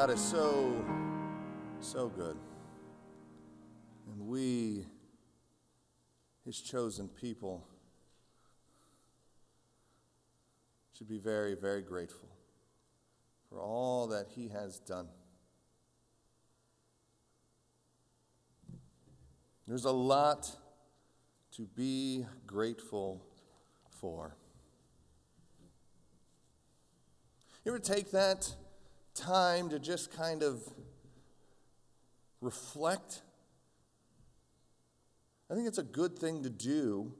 God is so, so good. And we, His chosen people, should be very, very grateful for all that He has done. There's a lot to be grateful for. You ever take that time to just kind of reflect? I think it's a good thing to do,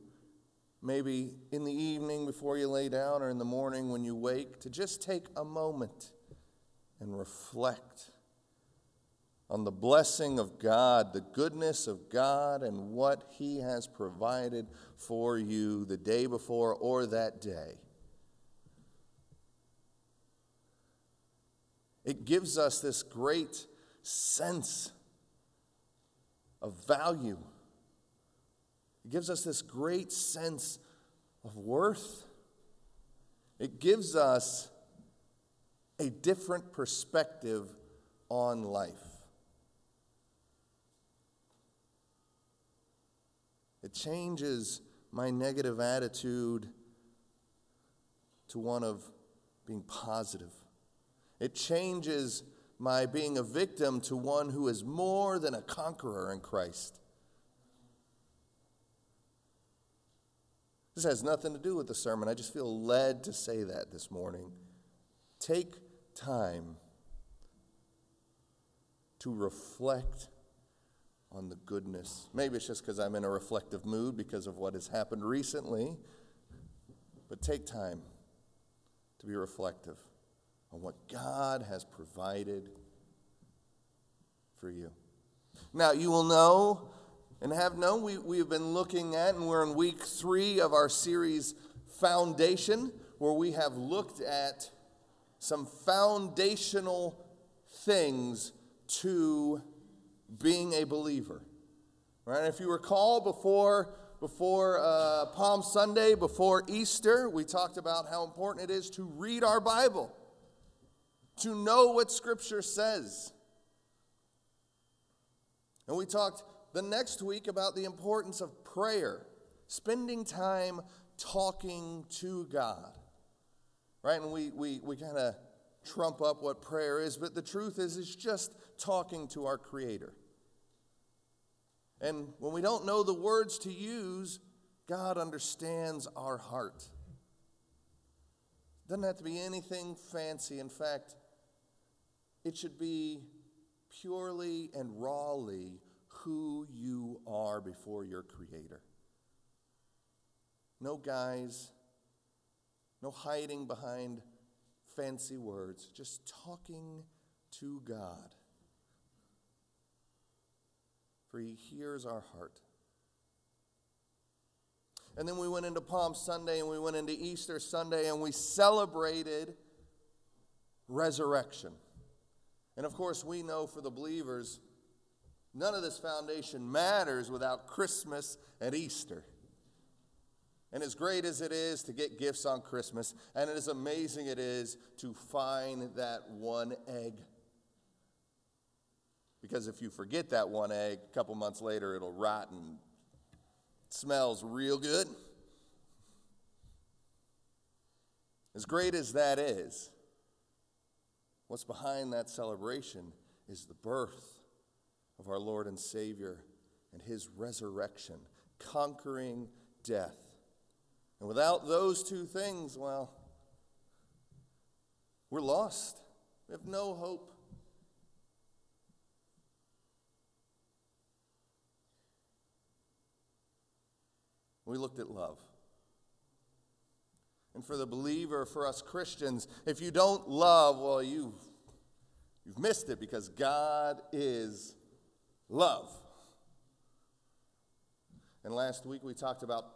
maybe in the evening before you lay down or in the morning when you wake, to just take a moment and reflect on the blessing of God, the goodness of God, and what He has provided for you the day before or that day. It gives us this great sense of value. It gives us this great sense of worth. It gives us a different perspective on life. It changes my negative attitude to one of being positive. It changes my being a victim to one who is more than a conqueror in Christ. This has nothing to do with the sermon. I just feel led to say that this morning. Take time to reflect on the goodness. Maybe it's just because I'm in a reflective mood because of what has happened recently, but take time to be reflective on what God has provided for you. Now, you will know and have known we, we have been looking at, and we're in week three of our series Foundation, where we have looked at some foundational things to being a believer. Right? If you recall, before before uh, Palm Sunday, before Easter, we talked about how important it is to read our Bible to know what Scripture says. And we talked the next week about the importance of prayer, spending time talking to God. Right? And we, we, we kind of trump up what prayer is, but the truth is, it's just talking to our Creator. And when we don't know the words to use, God understands our heart. Doesn't have to be anything fancy. In fact, it should be purely and rawly who you are before your Creator. No guys, no hiding behind fancy words, just talking to God. For He hears our heart. And then we went into Palm Sunday and we went into Easter Sunday and we celebrated resurrection. And of course, we know for the believers, none of this foundation matters without Christmas and Easter. And as great as it is to get gifts on Christmas, and as amazing it is to find that one egg. Because if you forget that one egg, a couple months later it'll rot and smells real good. As great as that is, What's behind that celebration is the birth of our Lord and Savior and his resurrection, conquering death. And without those two things, well, we're lost. We have no hope. We looked at love. And for the believer, for us Christians, if you don't love, well, you've, you've missed it because God is love. And last week we talked about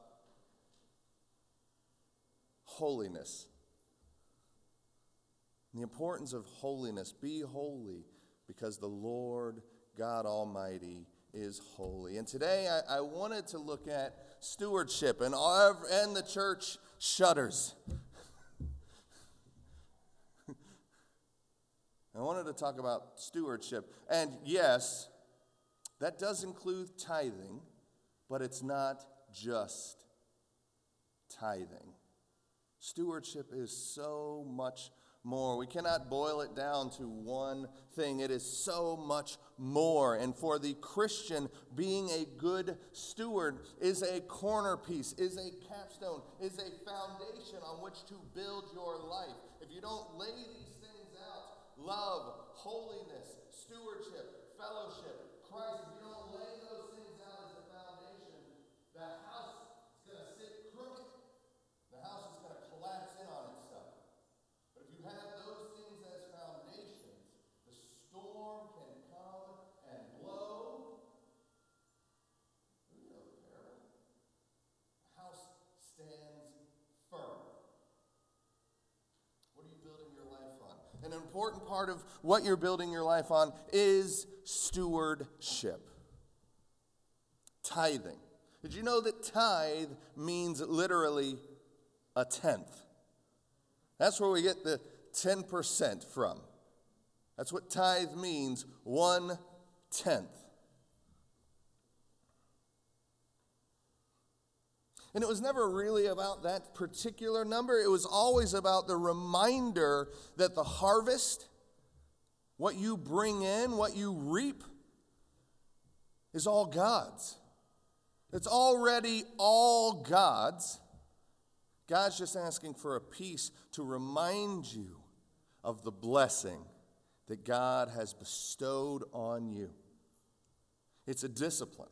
holiness. The importance of holiness. Be holy because the Lord God Almighty is holy. And today I, I wanted to look at stewardship, and, and the church shudders. I wanted wanted to talk about stewardship. And yes, that does include tithing, but it's not just tithing. Stewardship is so much more. We cannot boil it down to one thing. It is so much more. And for the Christian, being a good steward is a corner piece, is a capstone, is a foundation on which to build your life. If you don't lay these things out love, holiness, stewardship, fellowship, Christ if you don't lay those things out as a foundation, the house is going to sit crooked. The house is going to collapse in on itself. But if you have those things as foundations, the storm can come and blow. You know the parable. The house stands firm. What are you building your life on? An important part of what you're building your life on is stewardship, tithing. Did you know that tithe means literally a tenth? That's where we get the 10% from. That's what tithe means one tenth. And it was never really about that particular number. It was always about the reminder that the harvest, what you bring in, what you reap, is all God's. It's already all God's. God's just asking for a piece to remind you of the blessing that God has bestowed on you. It's a discipline.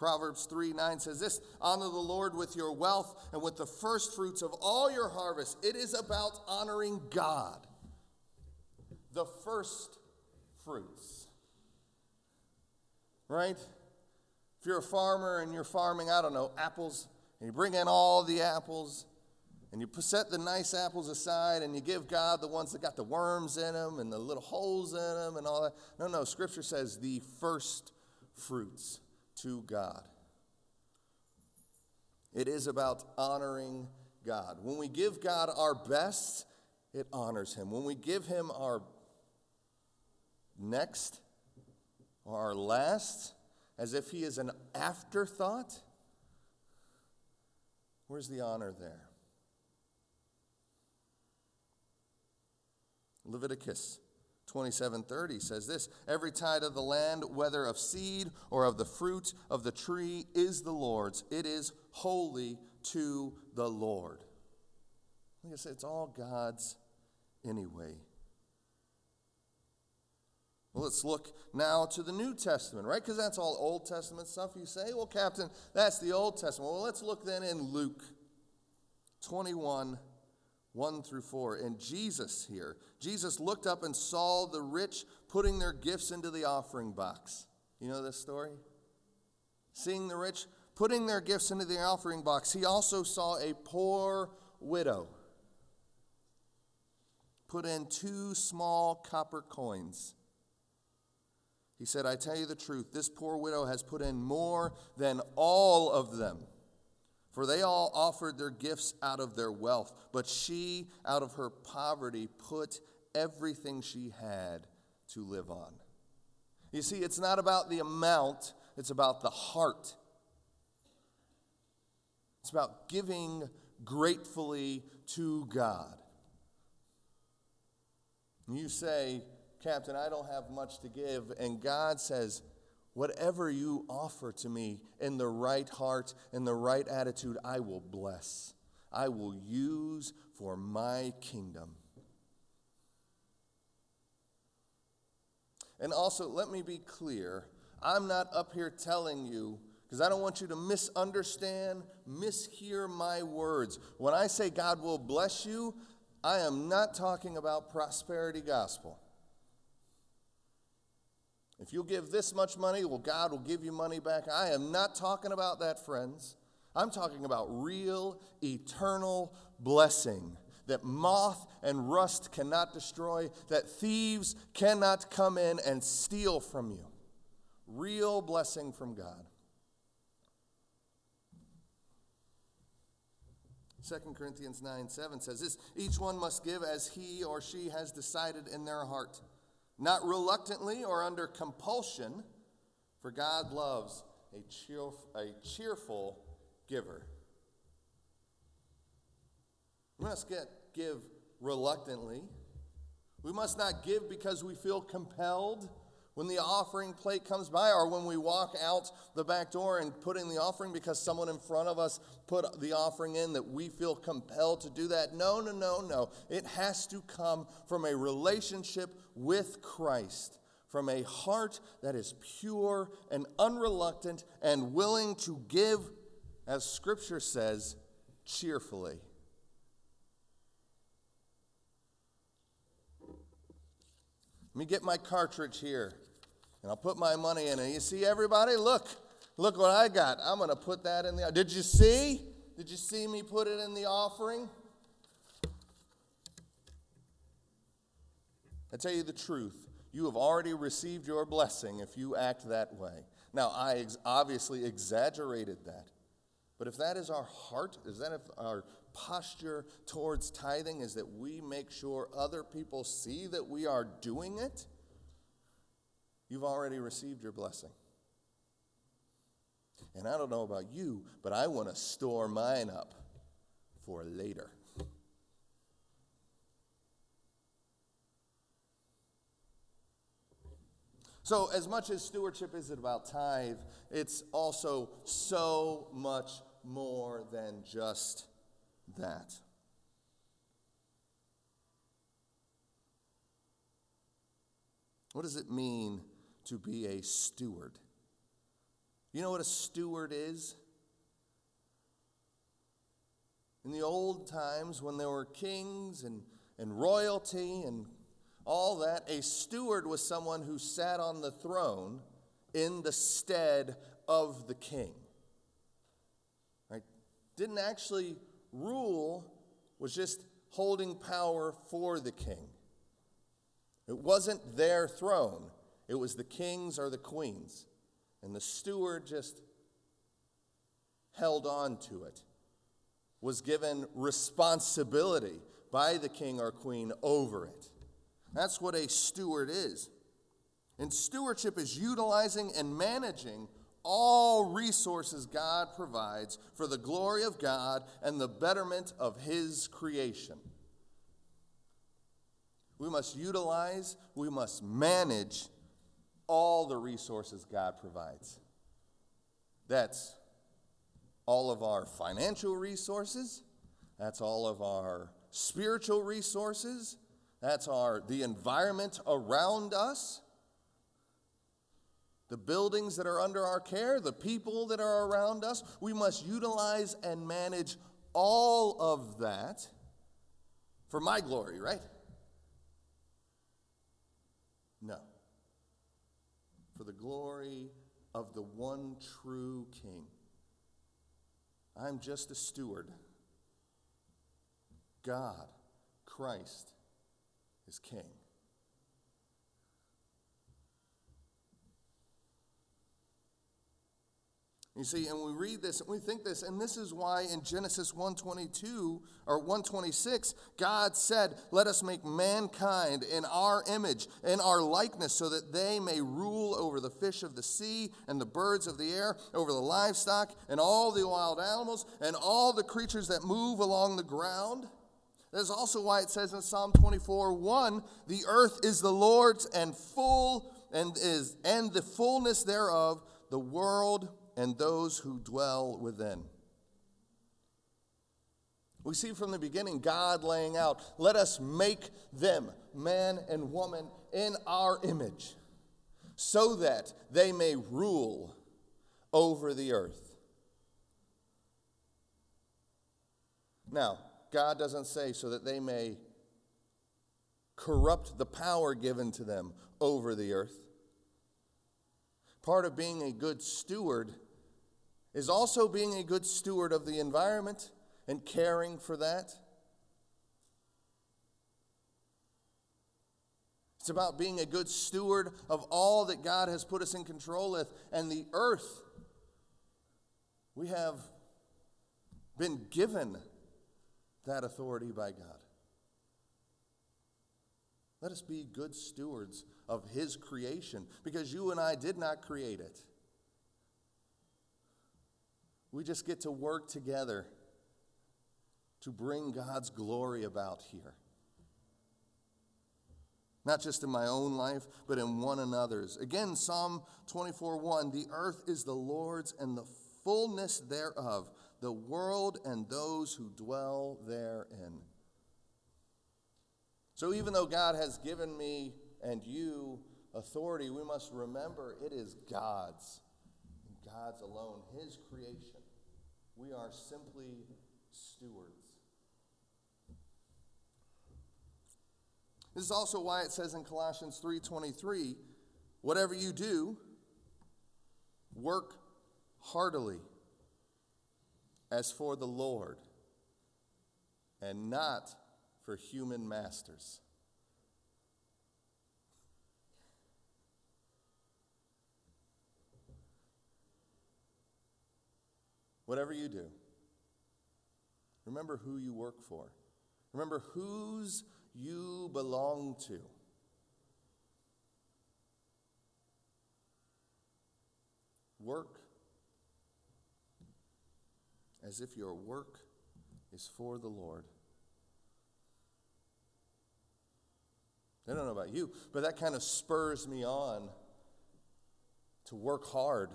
Proverbs 3 9 says this Honor the Lord with your wealth and with the first fruits of all your harvest. It is about honoring God. The first fruits. Right? If you're a farmer and you're farming, I don't know, apples, and you bring in all the apples, and you set the nice apples aside, and you give God the ones that got the worms in them and the little holes in them and all that. No, no, Scripture says the first fruits to God. It is about honoring God. When we give God our best, it honors Him. When we give Him our next or our last, as if He is an afterthought, where's the honor there? Leviticus 27:30 says this, every tithe of the land whether of seed or of the fruit of the tree is the Lord's. It is holy to the Lord. Like I said, it's all God's anyway. Well, let's look now to the New Testament, right? Because that's all Old Testament stuff. You say, well, Captain, that's the Old Testament. Well, let's look then in Luke 21 1 through 4. And Jesus here, Jesus looked up and saw the rich putting their gifts into the offering box. You know this story? Seeing the rich putting their gifts into the offering box, he also saw a poor widow put in two small copper coins. He said, I tell you the truth, this poor widow has put in more than all of them. For they all offered their gifts out of their wealth, but she, out of her poverty, put everything she had to live on. You see, it's not about the amount, it's about the heart. It's about giving gratefully to God. You say, Captain, I don't have much to give. And God says, Whatever you offer to me in the right heart, in the right attitude, I will bless. I will use for my kingdom. And also, let me be clear I'm not up here telling you, because I don't want you to misunderstand, mishear my words. When I say God will bless you, I am not talking about prosperity gospel. If you'll give this much money, well, God will give you money back. I am not talking about that, friends. I'm talking about real, eternal blessing that moth and rust cannot destroy, that thieves cannot come in and steal from you. Real blessing from God. 2 Corinthians 9 7 says this Each one must give as he or she has decided in their heart, not reluctantly or under compulsion, for God loves a, cheer, a cheerful giver. We must get, give reluctantly. We must not give because we feel compelled when the offering plate comes by or when we walk out the back door and put in the offering because someone in front of us put the offering in that we feel compelled to do that. No, no, no, no. It has to come from a relationship with Christ, from a heart that is pure and unreluctant and willing to give, as Scripture says, cheerfully. Let me get my cartridge here and I'll put my money in it. You see, everybody, look, look what I got. I'm going to put that in the. Did you see? Did you see me put it in the offering? I tell you the truth. You have already received your blessing if you act that way. Now, I ex- obviously exaggerated that. But if that is our heart, is that if our posture towards tithing is that we make sure other people see that we are doing it, you've already received your blessing. And I don't know about you, but I want to store mine up for later. So, as much as stewardship is about tithe, it's also so much more than just that. What does it mean to be a steward? You know what a steward is? In the old times, when there were kings and, and royalty and all that, a steward was someone who sat on the throne in the stead of the king. Right? Didn't actually rule was just holding power for the king. It wasn't their throne, it was the king's or the queen's. And the steward just held on to it, was given responsibility by the king or queen over it. That's what a steward is. And stewardship is utilizing and managing all resources God provides for the glory of God and the betterment of His creation. We must utilize, we must manage all the resources God provides. That's all of our financial resources, that's all of our spiritual resources, that's our the environment around us the buildings that are under our care, the people that are around us. We must utilize and manage all of that for my glory, right? No. For the glory of the one true King. I'm just a steward. God, Christ, is King. You see, and we read this and we think this, and this is why in Genesis 122 or 126, God said, Let us make mankind in our image, in our likeness, so that they may rule over the fish of the sea and the birds of the air, over the livestock and all the wild animals and all the creatures that move along the ground. That is also why it says in Psalm 24 1, the earth is the Lord's and full and is and the fullness thereof, the world and those who dwell within. We see from the beginning God laying out, let us make them, man and woman, in our image, so that they may rule over the earth. Now, God doesn't say so that they may corrupt the power given to them over the earth. Part of being a good steward is also being a good steward of the environment and caring for that. It's about being a good steward of all that God has put us in control with. And the earth, we have been given that authority by God. Let us be good stewards of His creation because you and I did not create it. We just get to work together to bring God's glory about here. Not just in my own life, but in one another's. Again, Psalm 24 1 The earth is the Lord's and the fullness thereof, the world and those who dwell therein. So, even though God has given me and you authority, we must remember it is God's, God's alone, His creation. We are simply stewards. This is also why it says in Colossians 3:23, whatever you do, work heartily as for the Lord and not for human masters. Whatever you do, remember who you work for. Remember whose you belong to. Work as if your work is for the Lord. I don't know about you, but that kind of spurs me on to work hard.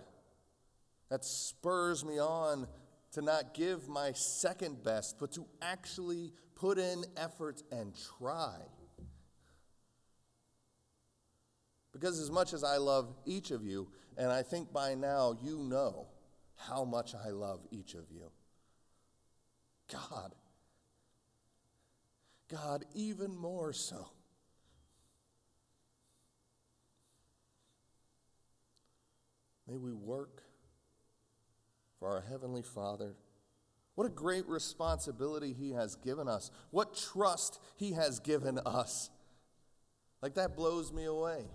That spurs me on to not give my second best, but to actually put in effort and try. Because as much as I love each of you, and I think by now you know how much I love each of you, God, God, even more so. May we work for our Heavenly Father what a great responsibility He has given us. What trust He has given us. Like that blows me away.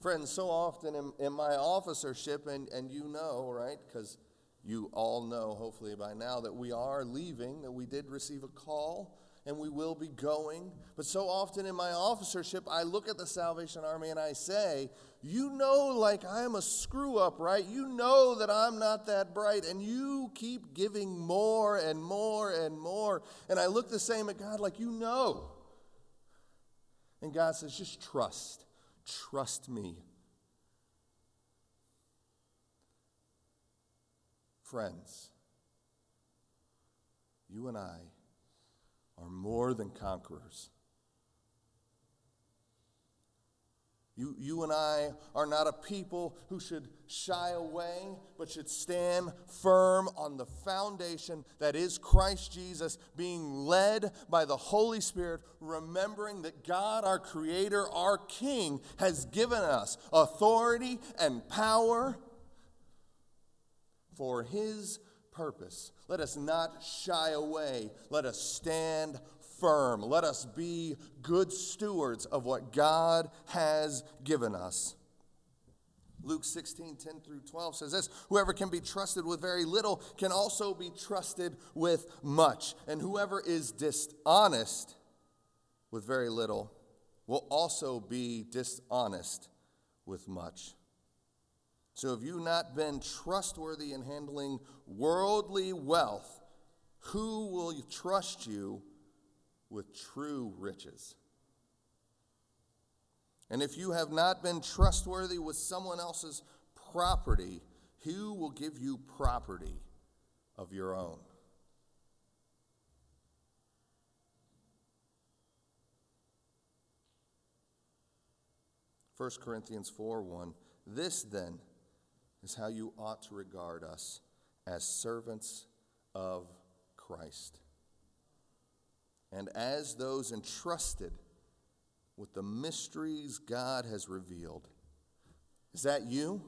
Friends, so often in, in my officership, and, and you know, right, because you all know, hopefully by now, that we are leaving, that we did receive a call and we will be going. But so often in my officership, I look at the Salvation Army and I say, You know, like I'm a screw up, right? You know that I'm not that bright, and you keep giving more and more and more. And I look the same at God, like, You know. And God says, Just trust. Trust me. Friends, you and I are more than conquerors. You, you and I are not a people who should shy away, but should stand firm on the foundation that is Christ Jesus, being led by the Holy Spirit, remembering that God, our Creator, our King, has given us authority and power for His purpose. Let us not shy away. Let us stand firm. Let us be good stewards of what God has given us. Luke 16, 10 through 12 says this Whoever can be trusted with very little can also be trusted with much. And whoever is dishonest with very little will also be dishonest with much. So, have you not been trustworthy in handling worldly wealth, who will trust you with true riches? And if you have not been trustworthy with someone else's property, who will give you property of your own? First Corinthians 4 1. This then is how you ought to regard us as servants of Christ. And as those entrusted with the mysteries God has revealed. Is that you?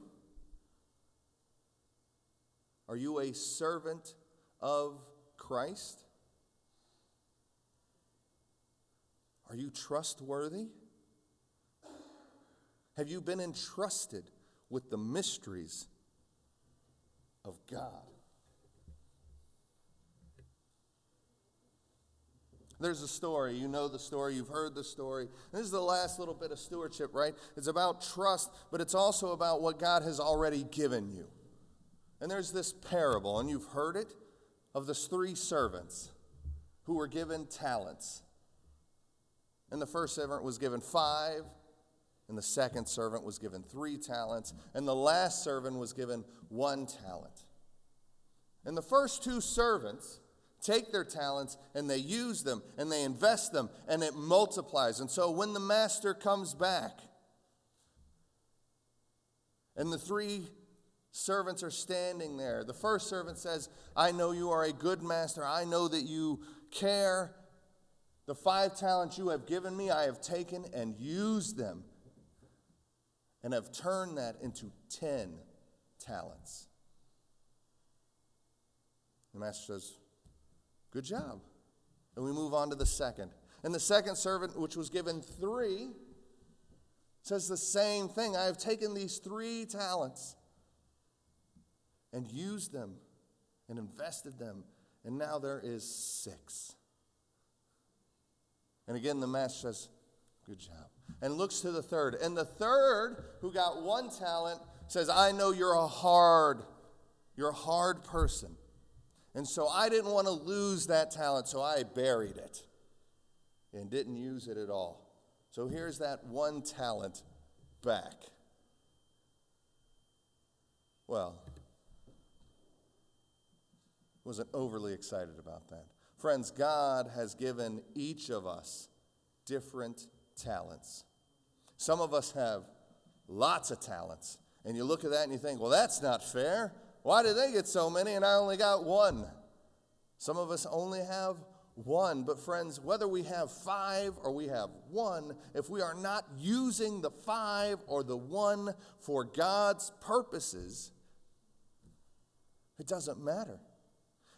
Are you a servant of Christ? Are you trustworthy? Have you been entrusted with the mysteries of God. There's a story. You know the story. You've heard the story. This is the last little bit of stewardship, right? It's about trust, but it's also about what God has already given you. And there's this parable, and you've heard it, of this three servants who were given talents. And the first servant was given five, and the second servant was given three talents, and the last servant was given one talent. And the first two servants take their talents and they use them and they invest them and it multiplies. And so when the master comes back and the three servants are standing there, the first servant says, I know you are a good master. I know that you care. The five talents you have given me, I have taken and used them and have turned that into 10 talents. The master says, Good job. And we move on to the second. And the second servant, which was given three, says the same thing. I have taken these three talents and used them and invested them, and now there is six. And again, the master says, Good job. And looks to the third. And the third, who got one talent, says, I know you're a hard, you're a hard person. And so I didn't want to lose that talent, so I buried it and didn't use it at all. So here's that one talent back. Well, wasn't overly excited about that. Friends, God has given each of us different talents. Some of us have lots of talents, and you look at that and you think, well, that's not fair. Why did they get so many and I only got one? Some of us only have one. But, friends, whether we have five or we have one, if we are not using the five or the one for God's purposes, it doesn't matter.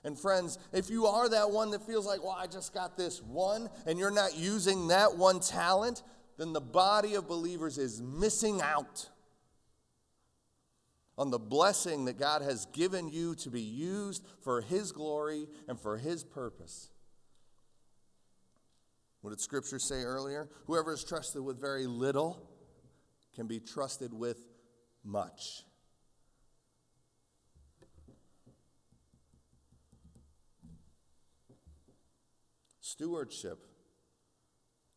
And friends, if you are that one that feels like, well, I just got this one, and you're not using that one talent, then the body of believers is missing out on the blessing that God has given you to be used for His glory and for His purpose. What did Scripture say earlier? Whoever is trusted with very little can be trusted with much. Stewardship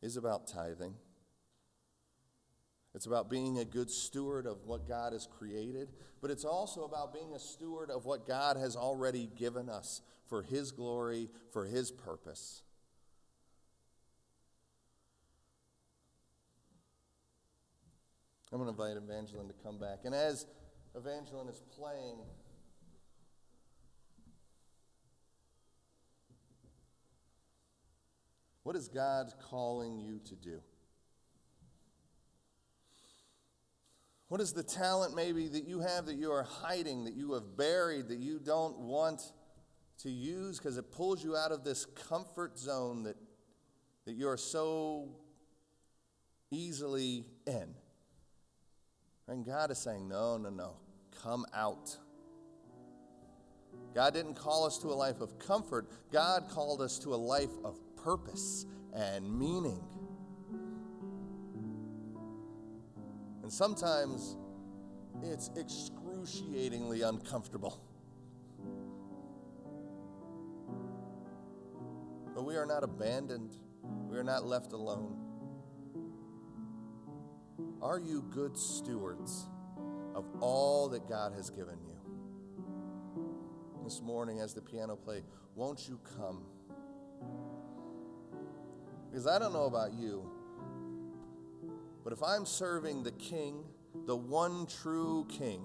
is about tithing. It's about being a good steward of what God has created, but it's also about being a steward of what God has already given us for His glory, for His purpose. I'm going to invite Evangeline to come back. And as Evangeline is playing, what is God calling you to do? What is the talent maybe that you have that you are hiding, that you have buried, that you don't want to use because it pulls you out of this comfort zone that, that you're so easily in? And God is saying, no, no, no, come out. God didn't call us to a life of comfort, God called us to a life of purpose and meaning. And sometimes it's excruciatingly uncomfortable. But we are not abandoned, we are not left alone. Are you good stewards of all that God has given you? This morning, as the piano play, won't you come? Because I don't know about you, but if I'm serving the king, the one true king,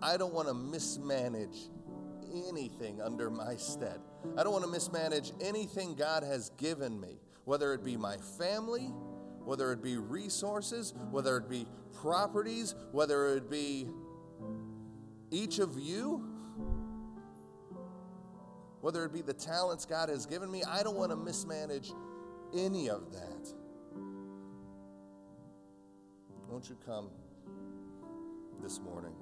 I don't want to mismanage anything under my stead. I don't want to mismanage anything God has given me, whether it be my family, whether it be resources, whether it be properties, whether it be each of you, whether it be the talents God has given me. I don't want to mismanage any of that. Won't you come this morning?